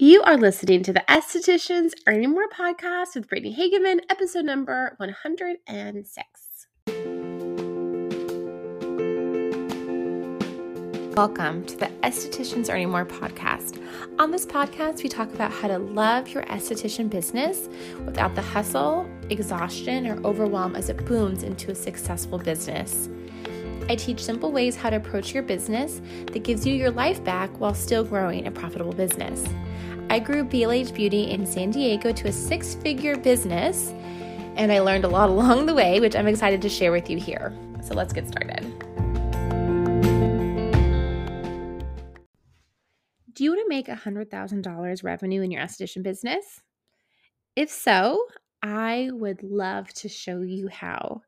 You are listening to the Estheticians Earning More podcast with Brittany Hagemann, episode number 106. Welcome to the Estheticians Earning More podcast. On this podcast, we talk about how to love your esthetician business without the hustle, exhaustion, or overwhelm as it booms into a successful business. I teach simple ways how to approach your business that gives you your life back while still growing a profitable business. I grew BLH Beauty in San Diego to a six figure business, and I learned a lot along the way, which I'm excited to share with you here. So let's get started. Do you want to make $100,000 revenue in your esthetician business? If so, I would love to show you how.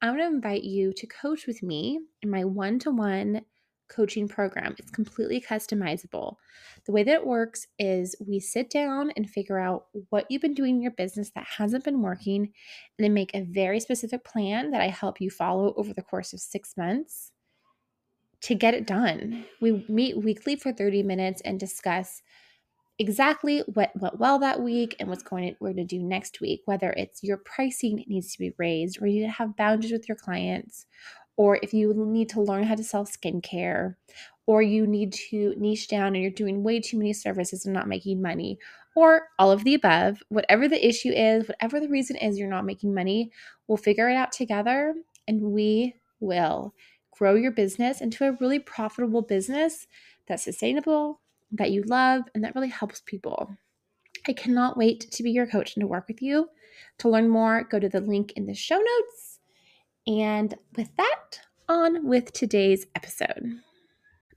I want to invite you to coach with me in my one to one coaching program. It's completely customizable. The way that it works is we sit down and figure out what you've been doing in your business that hasn't been working, and then make a very specific plan that I help you follow over the course of six months to get it done. We meet weekly for 30 minutes and discuss exactly what went well that week and what's going to, we're going to do next week whether it's your pricing needs to be raised or you need to have boundaries with your clients or if you need to learn how to sell skincare, or you need to niche down and you're doing way too many services and not making money, or all of the above, whatever the issue is, whatever the reason is you're not making money, we'll figure it out together and we will grow your business into a really profitable business that's sustainable, that you love, and that really helps people. I cannot wait to be your coach and to work with you. To learn more, go to the link in the show notes and with that, on with today's episode.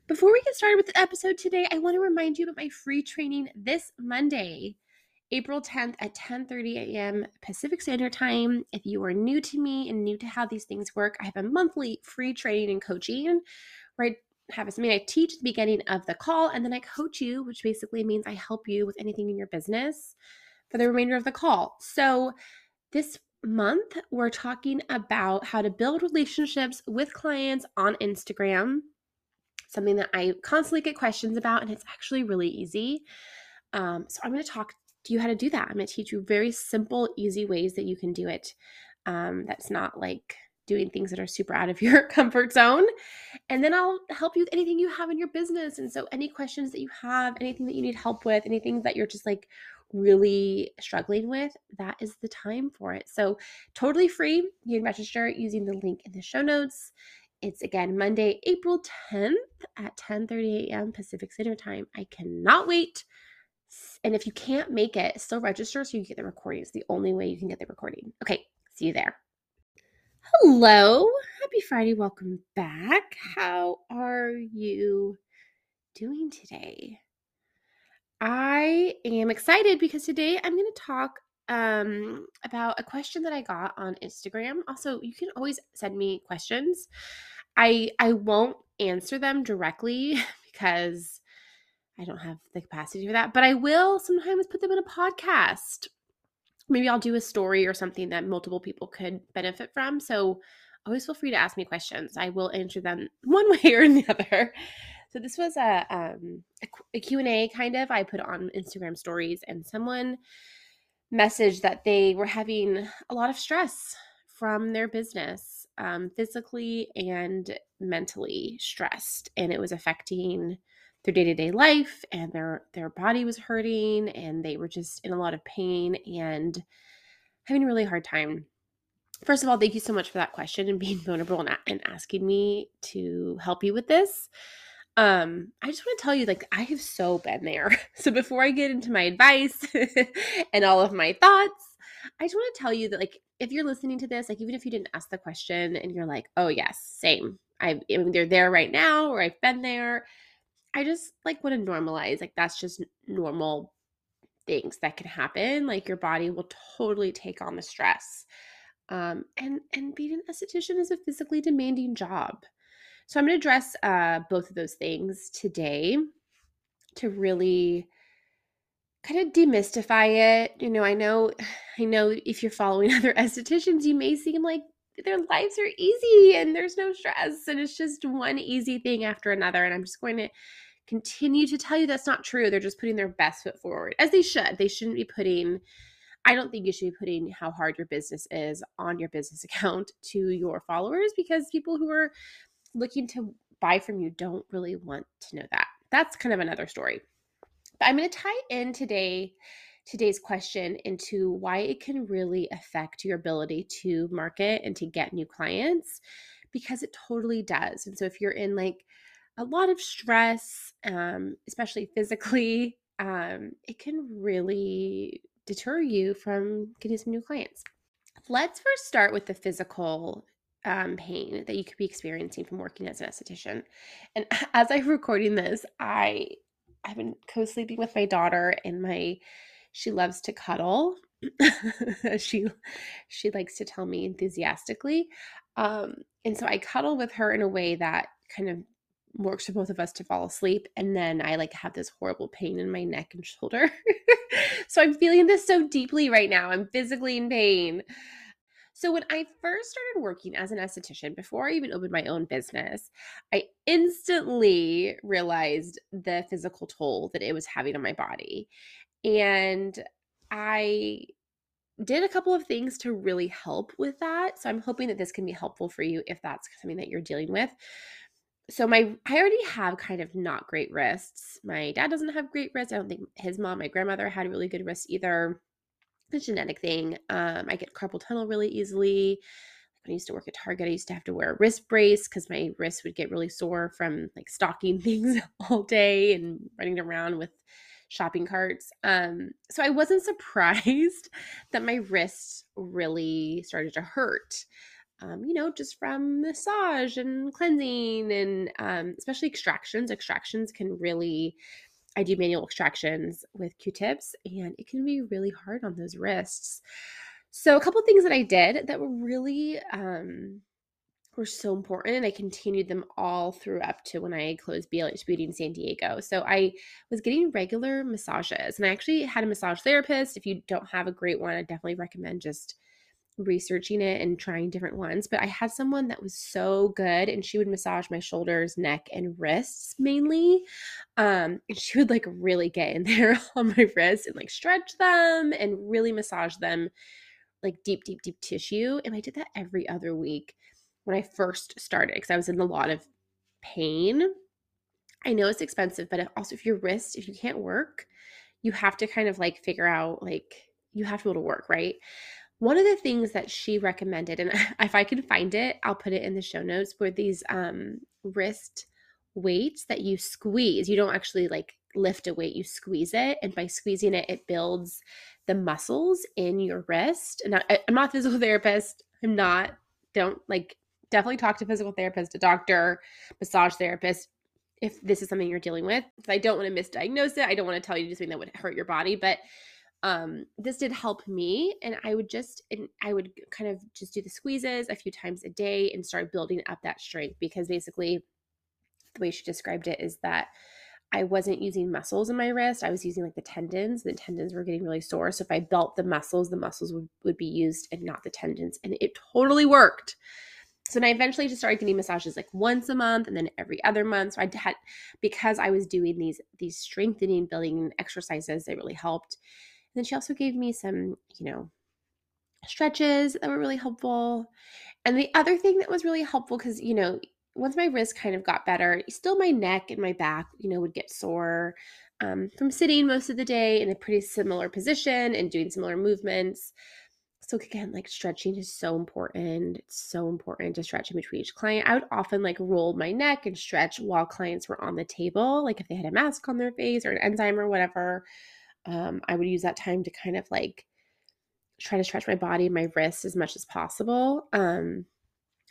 Before we get started with the episode today, I want to remind you about my free training this Monday, April 10th at 10:30 a.m. Pacific Standard Time. If you are new to me and new to how these things work, I have a monthly free training and coaching where I have something I mean, I teach at the beginning of the call, and then I coach you, which basically means I help you with anything in your business for the remainder of the call. So this month, we're talking about how to build relationships with clients on Instagram, something that I constantly get questions about, and it's actually really easy. Um, so, I'm going to talk to you how to do that. I'm going to teach you very simple, easy ways that you can do it. Um, that's not like doing things that are super out of your comfort zone. And then I'll help you with anything you have in your business. And so, any questions that you have, anything that you need help with, anything that you're just like really struggling with, that is the time for it. So, totally free. You can register using the link in the show notes. It's again Monday, April 10th at 10:30 a.m. Pacific Standard Time. I cannot wait. And if you can't make it, still register so you get the recording. It's the only way you can get the recording. Okay, see you there. Hello. Happy Friday. Welcome back. How are you doing today? I am excited because today I'm going to talk um, about a question that I got on Instagram. Also, you can always send me questions. I I won't answer them directly because I don't have the capacity for that, but I will sometimes put them in a podcast. Maybe I'll do a story or something that multiple people could benefit from. So always feel free to ask me questions. I will answer them one way or the other. So this was a um a, a Q&A kind of I put on Instagram stories and someone messaged that they were having a lot of stress from their business, um, physically and mentally stressed, and it was affecting their day-to-day life and their their body was hurting and they were just in a lot of pain and having a really hard time. First of all thank you so much for that question and being vulnerable and, and asking me to help you with this. Um i just want to tell you like i have so been there. So before i get into my advice and all of my thoughts i just want to tell you that like if you're listening to this like even if you didn't ask the question and you're like oh yes same. I've they're there right now or i've been there i just like want to normalize like that's just normal things that can happen like your body will totally take on the stress um and and being an esthetician is a physically demanding job so I'm going to address uh, both of those things today to really kind of demystify it. You know, I know, I know if you're following other estheticians, you may seem like their lives are easy and there's no stress and it's just one easy thing after another. And I'm just going to continue to tell you that's not true. They're just putting their best foot forward, as they should. They shouldn't be putting, I don't think you should be putting how hard your business is on your business account to your followers because people who are looking to buy from you don't really want to know that. That's kind of another story. But I'm going to tie in today today's question into why it can really affect your ability to market and to get new clients because it totally does. And so if you're in like a lot of stress, um, especially physically, um, it can really deter you from getting some new clients. Let's first start with the physical um, pain that you could be experiencing from working as an esthetician. And as I'm recording this, I I've been co-sleeping with my daughter, and my she loves to cuddle. she she likes to tell me enthusiastically, um, and so I cuddle with her in a way that kind of works for both of us to fall asleep and then i like have this horrible pain in my neck and shoulder. So i'm feeling this so deeply right now. I'm physically in pain. So when i first started working as an esthetician before i even opened my own business i instantly realized the physical toll that it was having on my body and i did a couple of things to really help with that so i'm hoping that this can be helpful for you if that's something that you're dealing with so my I already have kind of not great wrists. My dad doesn't have great wrists. I don't think his mom, my grandmother, had really good wrists either. The genetic thing. Um, I get carpal tunnel really easily. When I used to work at Target, I used to have to wear a wrist brace because my wrists would get really sore from like stocking things all day and running around with shopping carts. Um, so I wasn't surprised that my wrists really started to hurt um, you know, just from massage and cleansing and um, especially extractions. Extractions can really, I do manual extractions with Q tips and it can be really hard on those wrists. So, a couple things that I did that were really, um, were so important. And I continued them all through up to when I closed BLH Beauty in San Diego. So I was getting regular massages and I actually had a massage therapist. If you don't have a great one, I definitely recommend just researching it and trying different ones, but I had someone that was so good and she would massage my shoulders, neck, and wrists mainly. Um, and she would like really get in there on my wrists and like stretch them and really massage them like deep, deep, deep tissue. And I did that every other week when I first started because I was in a lot of pain. I know it's expensive, but also if your wrist, if you can't work, you have to kind of like figure out like you have to be able to work, right? one of the things that she recommended, and if I can find it, I'll put it in the show notes, were these um, wrist weights that you squeeze. You don't actually like lift a weight, you squeeze it. And by squeezing it, it builds the muscles in your wrist. And I, I'm not a physical therapist. I'm not, don't like, definitely talk to physical therapist, a doctor, massage therapist if this is something you're dealing with. I don't want to misdiagnose it. I don't want to tell you something that would hurt your body, but um this did help me and i would just and i would kind of just do the squeezes a few times a day and start building up that strength because basically the way she described it is that i wasn't using muscles in my wrist i was using like the tendons the tendons were getting really sore so if i built the muscles the muscles would, would be used and not the tendons and it totally worked so then I eventually just started getting massages like once a month and then every other month. So I had because I was doing these these strengthening building exercises, they really helped And then she also gave me some, you know, stretches that were really helpful. And the other thing that was really helpful, because, you know, once my wrist kind of got better, still my neck and my back, you know, would get sore um, from sitting most of the day in a pretty similar position and doing similar movements. So again, like stretching is so important. It's so important to stretch in between each client. I would often like roll my neck and stretch while clients were on the table, like if they had a mask on their face or an enzyme or whatever um, I would use that time to kind of like try to stretch my body, my wrists as much as possible. Um,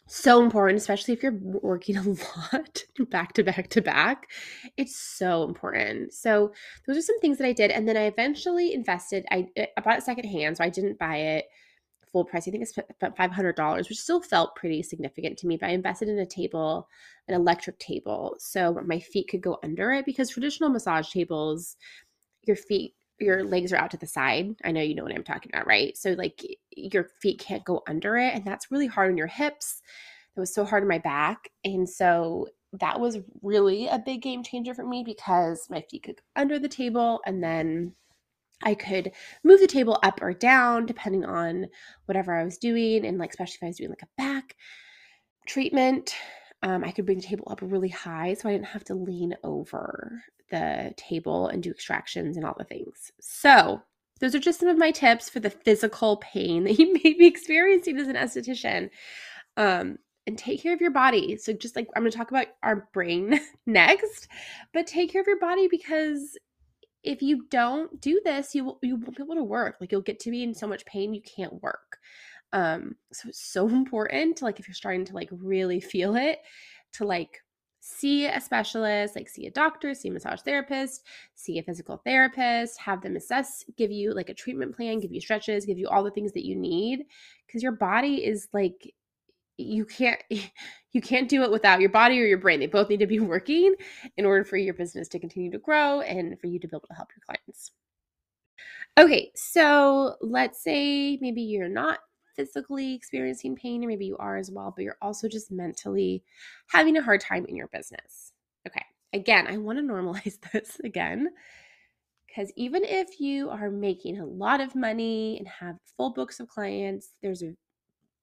so important, especially if you're working a lot back to back to back. It's so important. So those are some things that I did, and then I eventually invested. I, I bought it secondhand, so I didn't buy it full price. I think it's about five hundred dollars, which still felt pretty significant to me. But I invested in a table, an electric table, so my feet could go under it because traditional massage tables, your feet your legs are out to the side. I know you know what I'm talking about, right? So like your feet can't go under it and that's really hard on your hips. It was so hard on my back. And so that was really a big game changer for me because my feet could go under the table and then I could move the table up or down depending on whatever I was doing. And like, especially if I was doing like a back treatment, um, I could bring the table up really high so I didn't have to lean over the table and do extractions and all the things. So, those are just some of my tips for the physical pain that you may be experiencing as an esthetician. Um, and take care of your body. So, just like I'm going to talk about our brain next, but take care of your body because if you don't do this, you will, you won't be able to work. Like you'll get to be in so much pain you can't work. Um, so it's so important. Like if you're starting to like really feel it, to like see a specialist, like see a doctor, see a massage therapist, see a physical therapist, have them assess, give you like a treatment plan, give you stretches, give you all the things that you need because your body is like you can't you can't do it without your body or your brain. They both need to be working in order for your business to continue to grow and for you to be able to help your clients. Okay, so let's say maybe you're not physically experiencing pain, or maybe you are as well, but you're also just mentally having a hard time in your business. Okay, again, I want to normalize this again because even if you are making a lot of money and have full books of clients, there's a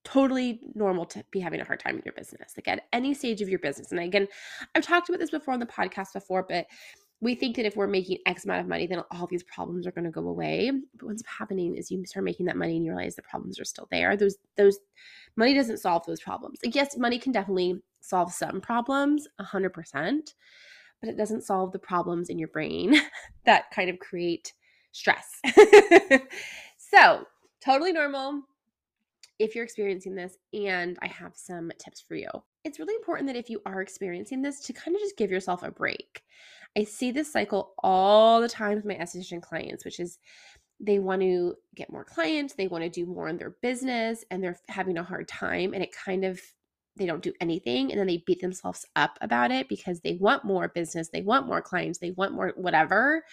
totally normal to be having a hard time in your business, like at any stage of your business. And again, I've talked about this before on the podcast before, but we think that if we're making X amount of money, then all these problems are going to go away. But what's happening is you start making that money and you realize the problems are still there. Those those money doesn't solve those problems. Like yes, money can definitely solve some problems, hundred percent, but it doesn't solve the problems in your brain that kind of create stress. so totally normal if you're experiencing this, and I have some tips for you. It's really important that if you are experiencing this, to kind of just give yourself a break. I see this cycle all the time with my esthetician clients, which is they want to get more clients, they want to do more in their business, and they're having a hard time. And it kind of, they don't do anything. And then they beat themselves up about it because they want more business, they want more clients, they want more whatever.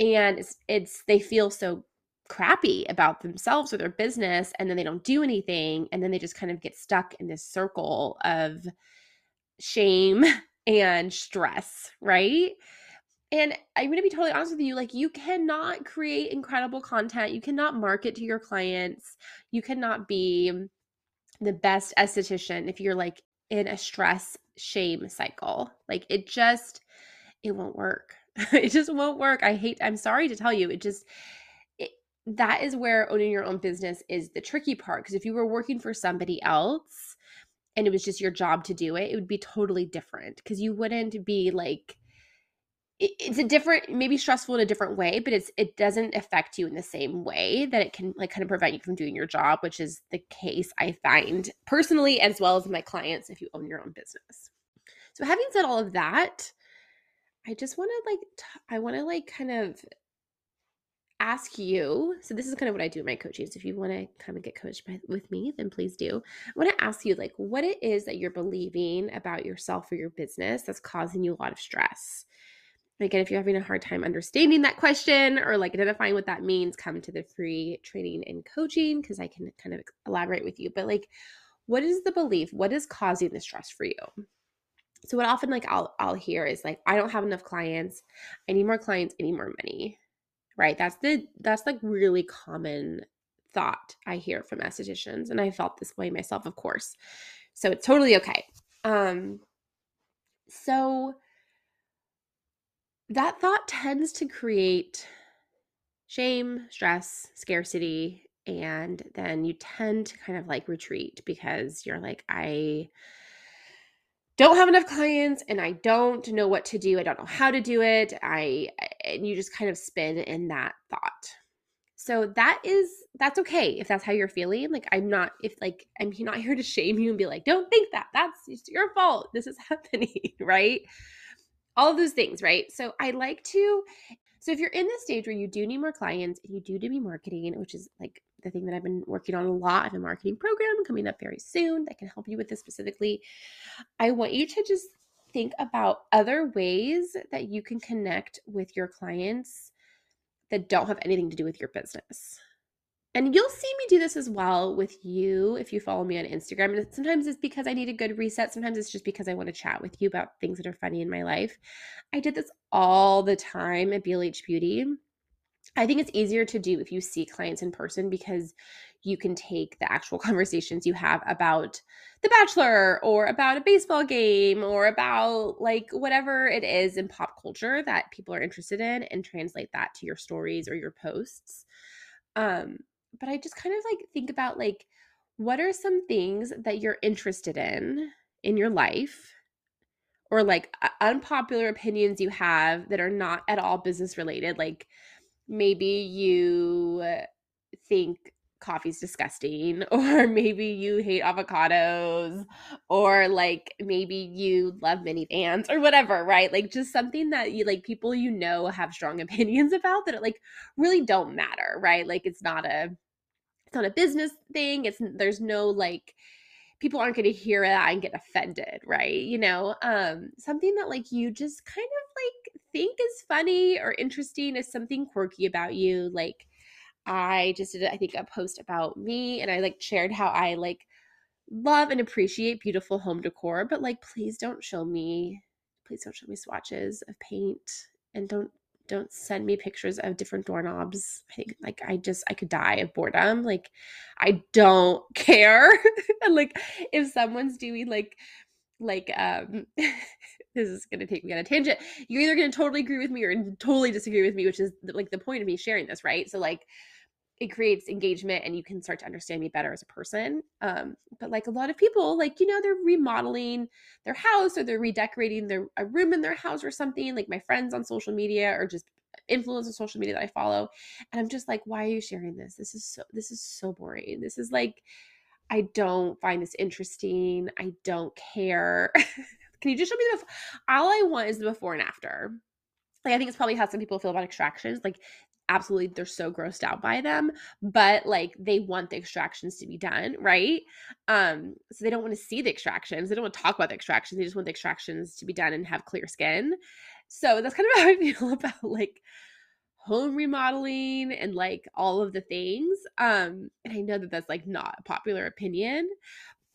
And it's, it's they feel so crappy about themselves or their business and then they don't do anything and then they just kind of get stuck in this circle of shame and stress, right? And I'm going to be totally honest with you like you cannot create incredible content, you cannot market to your clients, you cannot be the best esthetician if you're like in a stress shame cycle. Like it just it won't work. it just won't work. I hate I'm sorry to tell you. It just that is where owning your own business is the tricky part. Because if you were working for somebody else and it was just your job to do it, it would be totally different because you wouldn't be like, it's a different maybe stressful in a different way but it's it doesn't affect you in the same way that it can like kind of prevent you from doing your job which is the case i find personally as well as my clients if you own your own business so having said all of that i just want to like t- I want to like kind of ask you so this is kind of what i do in my coaching so if you want to kind of get coached by, with me then please do. I want to ask you like what it is that you're believing about yourself or your business that's causing you a lot of stress? Again if you're having a hard time understanding that question or like identifying what that means come to the free training and coaching because i can kind of elaborate with you but like what is the belief? What is causing the stress for you? So what often like i'll i'll hear is like i don't have enough clients. I need more clients. I need more money right? That's the that's like really common thought i hear from estheticians and i felt this way myself of course. So it's totally okay. Um so that thought tends to create shame stress scarcity and then you tend to kind of like retreat because you're like i don't have enough clients and I don't know what to do. I don't know how to do it. I and you just kind of spin in that thought. So that is that's okay if that's how you're feeling. Like I'm not if like I'm not here to shame you and be like, "Don't think that. That's your fault. This is happening," right? All of those things, right? So I like to so if you're in this stage where you do need more clients and you do do be marketing, which is like the thing that I've been working on a lot. I have a marketing program coming up very soon that can help you with this specifically. I want you to just think about other ways that you can connect with your clients that don't have anything to do with your business. and you'll see me do this as well with you if you follow me on Instagram. And sometimes it's because I need a good reset. Sometimes it's just because I want to chat with you about things that are funny in my life. I did this all the time at BLH Beauty. I think it's easier to do if you see clients in person because you can take the actual conversations you have about The Bachelor or about a baseball game or about like whatever it is in pop culture that people are interested in and translate that to your stories or your posts. Um, but I just kind of like think about like what are some things that you're interested in in your life or like unpopular opinions you have that are not at all business related like maybe you think coffee's disgusting or maybe you hate avocados or like maybe you love minivans or whatever right? Like just something that you like people you know have strong opinions about that like really don't matter right? Like it's not a it's not a business thing. It's there's no like people aren't going to hear that and get offended right? You know um something that like you just kind of think is funny or interesting is something quirky about you like i just did i think a post about me and i like shared how i like love and appreciate beautiful home decor but like please don't show me please don't show me swatches of paint and don't don't send me pictures of different doorknobs. I think like I just I could die of boredom. Like I don't care. and like if someone's doing like like um this is going to take me on a tangent. You're either going to totally agree with me or totally disagree with me, which is like the point of me sharing this, right? So like it creates engagement and you can start to understand me better as a person. Um, but like a lot of people, like, you know, they're remodeling their house or they're redecorating their a room in their house or something. Like my friends on social media or just influencers on social media that I follow. And I'm just like, why are you sharing this? This is so this is so boring. This is like, I don't find this interesting. I don't care. Can you just show me the all I want is the before and after. Like I think it's probably how some people feel about extractions. Like absolutely they're so grossed out by them but like they want the extractions to be done right um so they don't want to see the extractions they don't want to talk about the extractions they just want the extractions to be done and have clear skin so that's kind of how i feel about like home remodeling and like all of the things um and i know that that's like not a popular opinion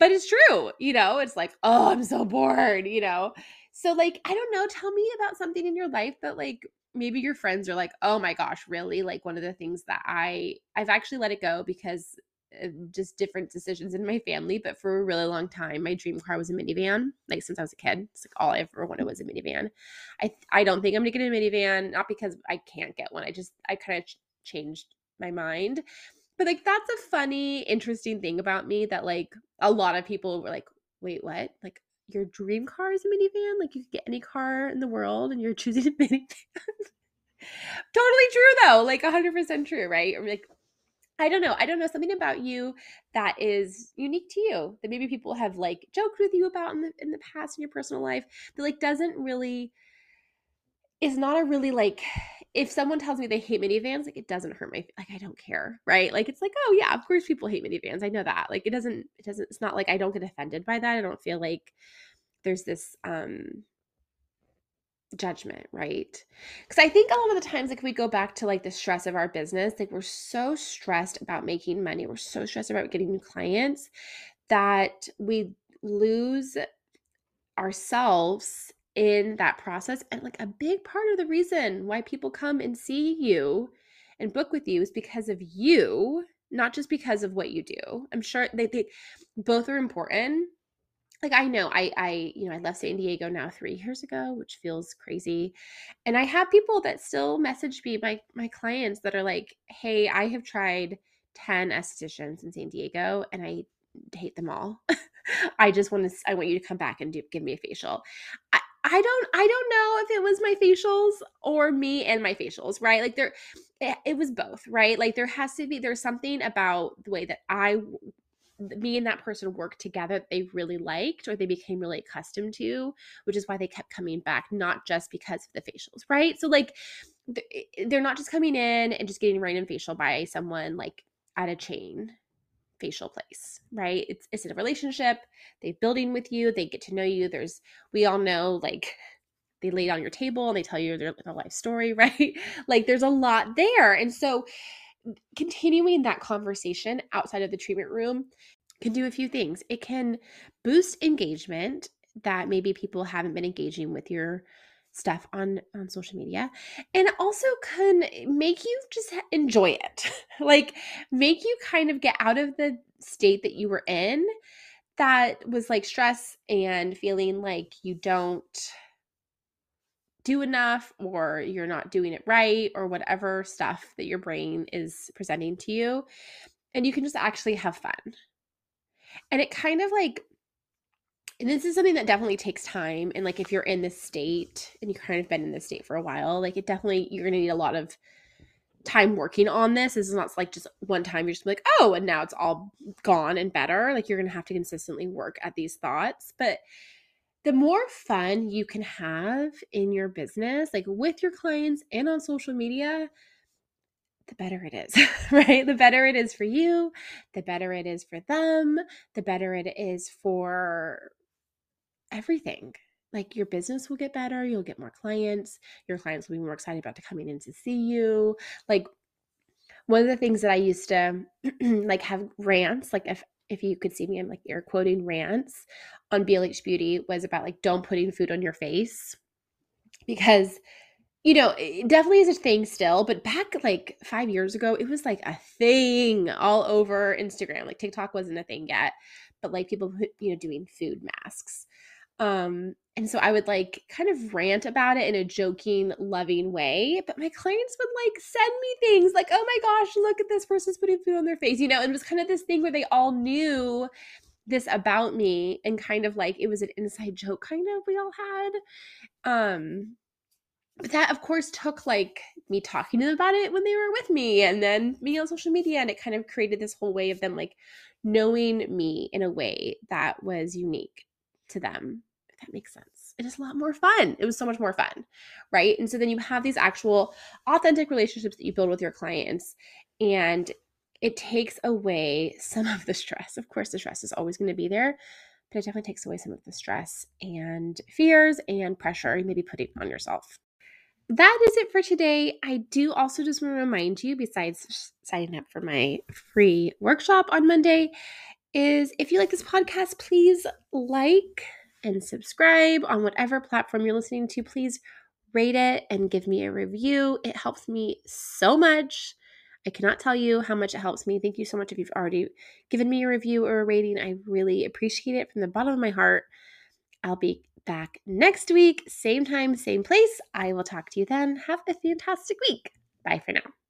but it's true you know it's like oh i'm so bored you know so like i don't know tell me about something in your life that like maybe your friends are like, "Oh my gosh, really?" Like one of the things that I I've actually let it go because uh, just different decisions in my family, but for a really long time my dream car was a minivan. Like since I was a kid, it's like all I ever wanted was a minivan. I I don't think I'm to get a minivan not because I can't get one. I just I kind of ch- changed my mind. But like that's a funny, interesting thing about me that like a lot of people were like, "Wait, what?" Like your dream car is a minivan. Like you could get any car in the world and you're choosing a minivan. totally true though. Like 100% true, right? Or like I don't know. I don't know something about you that is unique to you that maybe people have like joked with you about in the in the past in your personal life that like doesn't really is not a really like if someone tells me they hate minivans, like it doesn't hurt my like I don't care, right? Like it's like, oh yeah, of course people hate minivans. I know that. Like it doesn't it doesn't it's not like I don't get offended by that. I don't feel like there's this um judgment, right? Because I think a lot of the times, like we go back to like the stress of our business, like we're so stressed about making money, we're so stressed about getting new clients that we lose ourselves in that process. And like a big part of the reason why people come and see you and book with you is because of you, not just because of what you do. I'm sure they, both are important. Like I know I I you know I left San Diego now 3 years ago, which feels crazy. And I have people that still message me my my clients that are like, "Hey, I have tried 10 estheticians in San Diego and I hate them all. I just want to I want you to come back and do, give me a facial." I, I don't I don't know if it was my facials or me and my facials, right? Like there it, it was both, right? Like there has to be there's something about the way that I me and that person worked together that they really liked or they became really accustomed to, which is why they kept coming back, not just because of the facials, right? So like eh, they're not just coming in and just getting random facial by someone like at a chain facial place, right? It's it's a relationship. They're building with you, they get to know you. There's we all know like they lay on your table and they tell you their, their life story, right? like there's a lot there. And so continuing that conversation outside of the treatment room can do a few things. It can boost engagement that maybe people haven't been engaging with your stuff on on social media and also can eh, make you just enjoy it. Like make you kind of get out of the state that you were in that was like stress and feeling like you don't do enough or you're not doing it right or whatever stuff that your brain is presenting to you and you can just actually have fun. And it kind of like and this is something that definitely takes time and like if you're in this state and you've kind of been in this state for a while like it definitely you're gonna need a lot of time working on this. This is not like just one time you're just like oh and now it's all gone and better. Like you're gonna have to consistently work at these thoughts. But the more fun you can have in your business like with your clients and on social media the better it is, right? The better it is for you, the better it is for them, the better it is for everything. Like your business will get better, you'll get more clients, your clients will be more excited about to coming in to see you. Like one of the things that I used to like have rants, like if if you could see me, I'm like air quoting rants on BLH Beauty was about like don't putting food on your face because you know, it definitely is a thing still, but back like five years ago, it was like a thing all over Instagram. Like TikTok wasn't a thing yet, but like people, you know, doing food masks. Um, and so I would like kind of rant about it in a joking, loving way. But my clients would like send me things like, oh my gosh, look at this person's putting food on their face, you know, and it was kind of this thing where they all knew this about me and kind of like it was an inside joke kind of we all had. Um, but that of course took like me talking to them about it when they were with me and then me on social media and it kind of created this whole way of them like knowing me in a way that was unique to them if that makes sense. It is a lot more fun. It was so much more fun right? And so then you have these actual authentic relationships that you build with your clients and it takes away some of the stress. Of course the stress is always going to be there but it definitely takes away some of the stress and fears and pressure you may be putting on yourself. That is it for today. I do also just want to remind you, besides signing up for my free workshop on Monday, is if you like this podcast, please like and subscribe on whatever platform you're listening to. Please rate it and give me a review. It helps me so much. I cannot tell you how much it helps me. Thank you so much if you've already given me a review or a rating. I really appreciate it from the bottom of my heart. I'll be back next week, same time, same place. I will talk to you then. Have a fantastic week. Bye for now.